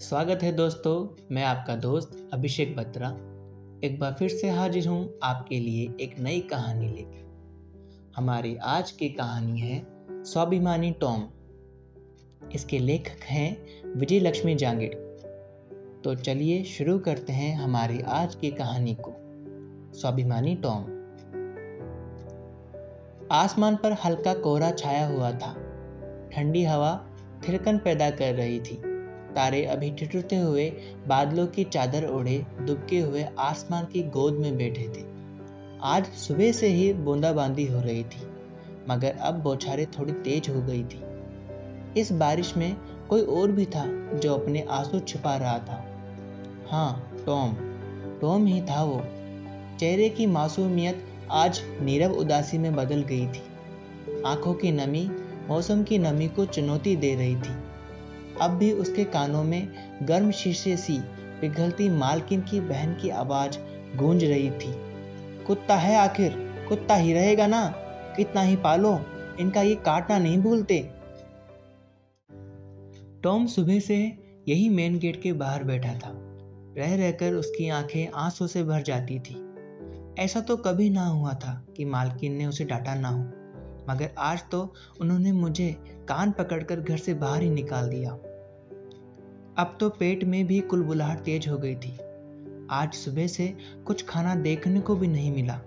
स्वागत है दोस्तों, मैं आपका दोस्त अभिषेक बत्रा। एक बार फिर से हाजिर हूँ आपके लिए एक नई कहानी लेकर। हमारी आज की कहानी है स्वाभिमानी टॉम। इसके लेखक हैं विजय लक्ष्मी जांगिड़। तो चलिए शुरू करते हैं हमारी आज की कहानी को। स्वाभिमानी टॉम। आसमान पर हल्का कोहरा छाया हुआ था। ठंडी हवा थिरकन पैदा कर रही थी। तारे अभी ठिठुरते हुए बादलों की चादर ओढ़े दुबके हुए आसमान की गोद में बैठे थे। आज सुबह से ही बूंदाबांदी हो रही थी, मगर अब बौछारें थोड़ी तेज हो गई थी। इस बारिश में कोई और भी था जो अपने आँसू छिपा रहा था। हाँ टॉम टॉम ही था वो। चेहरे की मासूमियत आज नीरव उदासी में बदल गई थी। आँखों की नमी, मौसम की नमी को चुनौती दे रही थी। अब भी उसके कानों में गर्म शीशे सी पिघलती मालकिन की बहन की आवाज़ गूंज रही थी। कुत्ता है आखिर, कुत्ता ही रहेगा ना? कितना ही पालो, इनका ये काटना नहीं भूलते। टॉम सुबह से यही मेन गेट के बाहर बैठा था। रह रहकर उसकी आँखें आँसू से भर जाती थी। ऐसा तो कभी ना हुआ था कि मालकिन ने उसे डांटा ना हो, मगर आज तो उन्होंने मुझे कान पकड़कर घर से बाहर ही निकाल दिया। अब तो पेट में भी कुलबुलाहट तेज हो गई थी। आज सुबह से कुछ खाना देखने को भी नहीं मिला,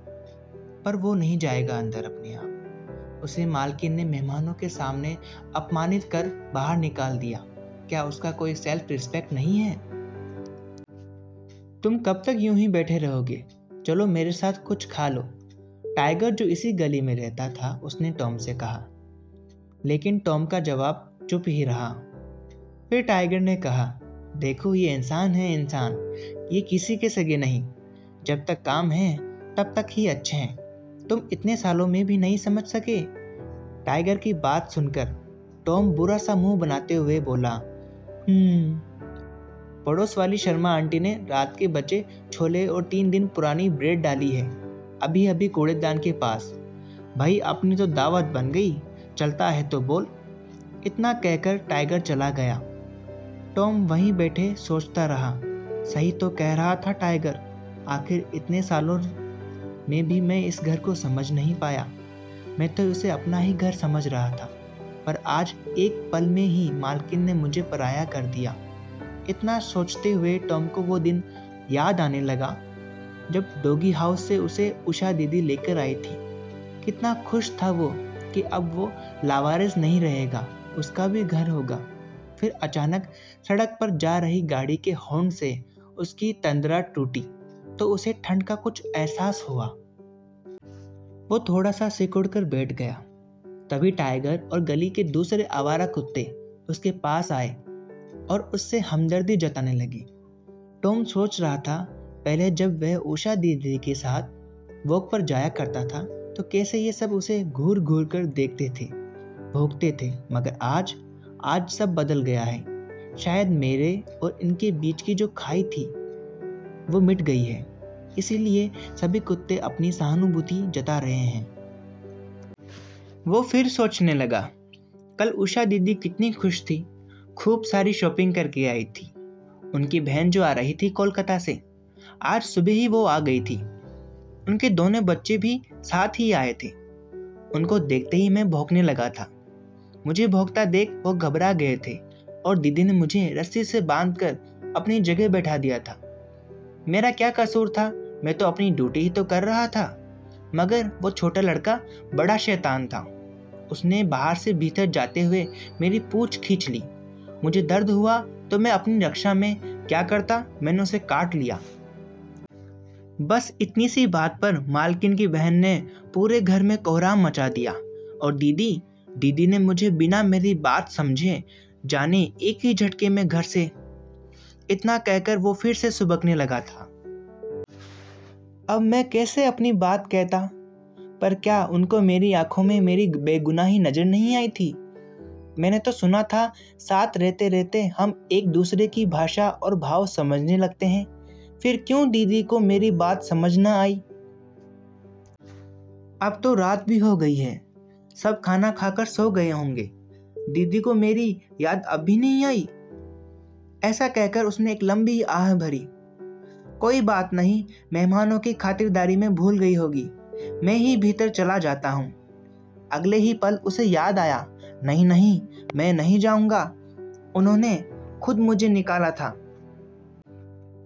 पर वो नहीं जाएगा अंदर अपने आप। उसे मालकिन ने मेहमानों के सामने अपमानित कर बाहर निकाल दिया। क्या उसका कोई सेल्फ रिस्पेक्ट नहीं है? तुम कब तक यूँ ही बैठे रहोगे? चलो मेरे साथ कुछ खा लो। टाइगर जो इसी गली में रहता था, उसने टॉम से कहा। लेकिन टॉम का जवाब चुप ही रहा। फिर टाइगर ने कहा, देखो, ये इंसान है इंसान। ये किसी के सगे नहीं। जब तक काम है, तब तक ही अच्छे हैं। तुम इतने सालों में भी नहीं समझ सके? टाइगर की बात सुनकर टॉम बुरा सा मुँह बनाते हुए बोला हम्म। पड़ोस वाली शर्मा आंटी ने रात के बचे छोले और तीन दिन पुरानी ब्रेड डाली है अभी अभी कूड़ेदान के पास। भाई, अपनी तो दावत बन गई। चलता है तो बोल। इतना कहकर टाइगर चला गया। टॉम वहीं बैठे सोचता रहा। सही तो कह रहा था टाइगर, आखिर इतने सालों में भी मैं इस घर को समझ नहीं पाया। मैं तो उसे अपना ही घर समझ रहा था, पर आज एक पल में ही मालकिन ने मुझे पराया कर दिया। इतना सोचते हुए टॉम को वो दिन याद आने लगा, जब डोगी हाउस से उसे उषा दीदी लेकर आई थी। कितना खुश था वो कि अब वो लावारिस नहीं रहेगा, उसका भी घर होगा। फिर अचानक सड़क पर जा रही गाड़ी के हॉर्न से उसकी तंद्रा टूटी तो उसे ठंड का कुछ एहसास हुआ। वो थोड़ा सा सिकुड़ कर बैठ गया। तभी टाइगर और गली के दूसरे आवारा कुत्ते उसके पास आए और उससे हमदर्दी जताने लगे। टॉम सोच रहा था, पहले जब वह उषा दीदी के साथ वॉक पर जाया करता था तो कैसे ये सब उसे घूर घूर कर देखते थे भोगते थे, मगर आज आज सब बदल गया है। शायद मेरे और इनके बीच की जो खाई थी, वो मिट गई है। इसीलिए सभी कुत्ते अपनी सहानुभूति जता रहे हैं। वो फिर सोचने लगा, कल उषा दीदी कितनी खुश थी। खूब सारी शॉपिंग करके आई थी। उनकी बहन जो आ रही थी कोलकाता से, आज सुबह ही वो आ गई थी। उनके दोनों बच्चे भी साथ ही आए थे। उनको देखते ही मैं भौंकने लगा था। मुझे भोगता देख वो घबरा गए थे और दीदी ने मुझे रस्सी से बांधकर अपनी जगह बैठा दिया था। मेरा क्या कसूर था? मैं तो अपनी ड्यूटी ही तो कर रहा था। मगर वो छोटा लड़का बड़ा शैतान था। उसने बाहर से भीतर जाते हुए मेरी पूछ खींच ली। मुझे दर्द हुआ तो मैं अपनी रक्षा में क्या करता? मैंने उसे काट लिया। बस इतनी सी बात पर मालकिन की बहन ने पूरे घर में कोहराम मचा दिया और दीदी दीदी ने मुझे बिना मेरी बात समझे जाने एक ही झटके में घर से इतना कहकर वो फिर से सुबकने लगा था। अब मैं कैसे अपनी बात कहता? पर क्या उनको मेरी आँखों में मेरी बेगुनाही नज़र नहीं आई थी? मैंने तो सुना था, साथ रहते रहते हम एक दूसरे की भाषा और भाव समझने लगते हैं। फिर क्यों दीदी को मेरी बात समझ ना आई? अब तो रात भी हो गई है। सब खाना खाकर सो गए होंगे। दीदी को मेरी याद अब भी नहीं आई। ऐसा कहकर उसने एक लंबी आह भरी। कोई बात नहीं, मेहमानों की खातिरदारी में भूल गई होगी। मैं ही भीतर चला जाता हूँ। अगले ही पल उसे याद आया। नहीं नहीं, मैं नहीं जाऊँगा। उन्होंने खुद मुझे निकाला था।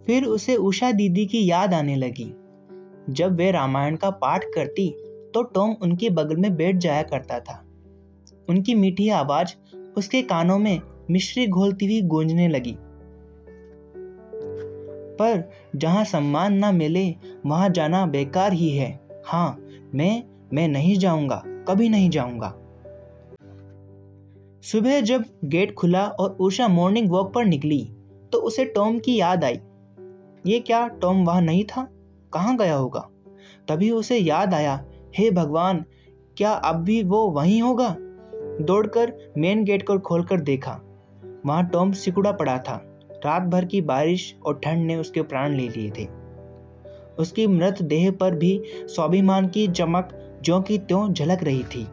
फिर उसे उषा दीदी की याद आने लगी। जब वे रामायण का पाठ करती तो टॉम उनके बगल में बैठ जाया करता था। उनकी मीठी आवाज़ उसके कानों में मिश्री घोलती हुई गूंजने लगी। पर जहाँ सम्मान ना मिले, वहाँ जाना बेकार ही है। हाँ मैं मैं नहीं जाऊँगा, कभी नहीं जाऊँगा। सुबह जब गेट खुला और उषा मॉर्निंग वॉक पर निकली तो उसे टॉम की याद आई। ये क्या टॉम वहाँ नहीं था? कहाँ गया होगा? तभी उसे याद आया हे भगवान, क्या अब भी वो वहीं होगा? दौड़कर मेन गेट को खोलकर देखा। वहाँ टॉम सिकुड़ा पड़ा था। रात भर की बारिश और ठंड ने उसके प्राण ले लिए थे। उसकी मृत देह पर भी स्वाभिमान की चमक जो की त्यों झलक रही थी।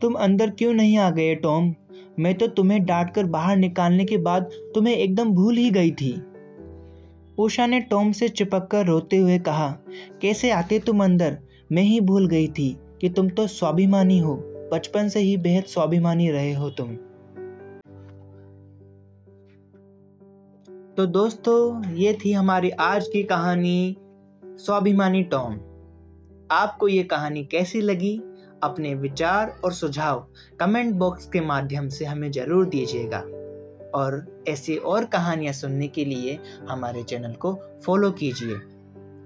तुम अंदर क्यों नहीं आ गए, टॉम? मैं तो तुम्हें डांट कर बाहर निकालने के बाद तुम्हें एकदम भूल ही गई थी। उषा ने टॉम से चिपक कर रोते हुए कहा, कैसे आते तुम अंदर? मैं ही भूल गई थी कि तुम तो स्वाभिमानी हो। बचपन से ही बेहद स्वाभिमानी रहे हो तुम। तो दोस्तों, ये थी हमारी आज की कहानी, स्वाभिमानी टॉम। आपको ये कहानी कैसी लगी? अपने विचार और सुझाव कमेंट बॉक्स के माध्यम से हमें ज़रूर दीजिएगा। और ऐसी और कहानियाँ सुनने के लिए हमारे चैनल को फॉलो कीजिए।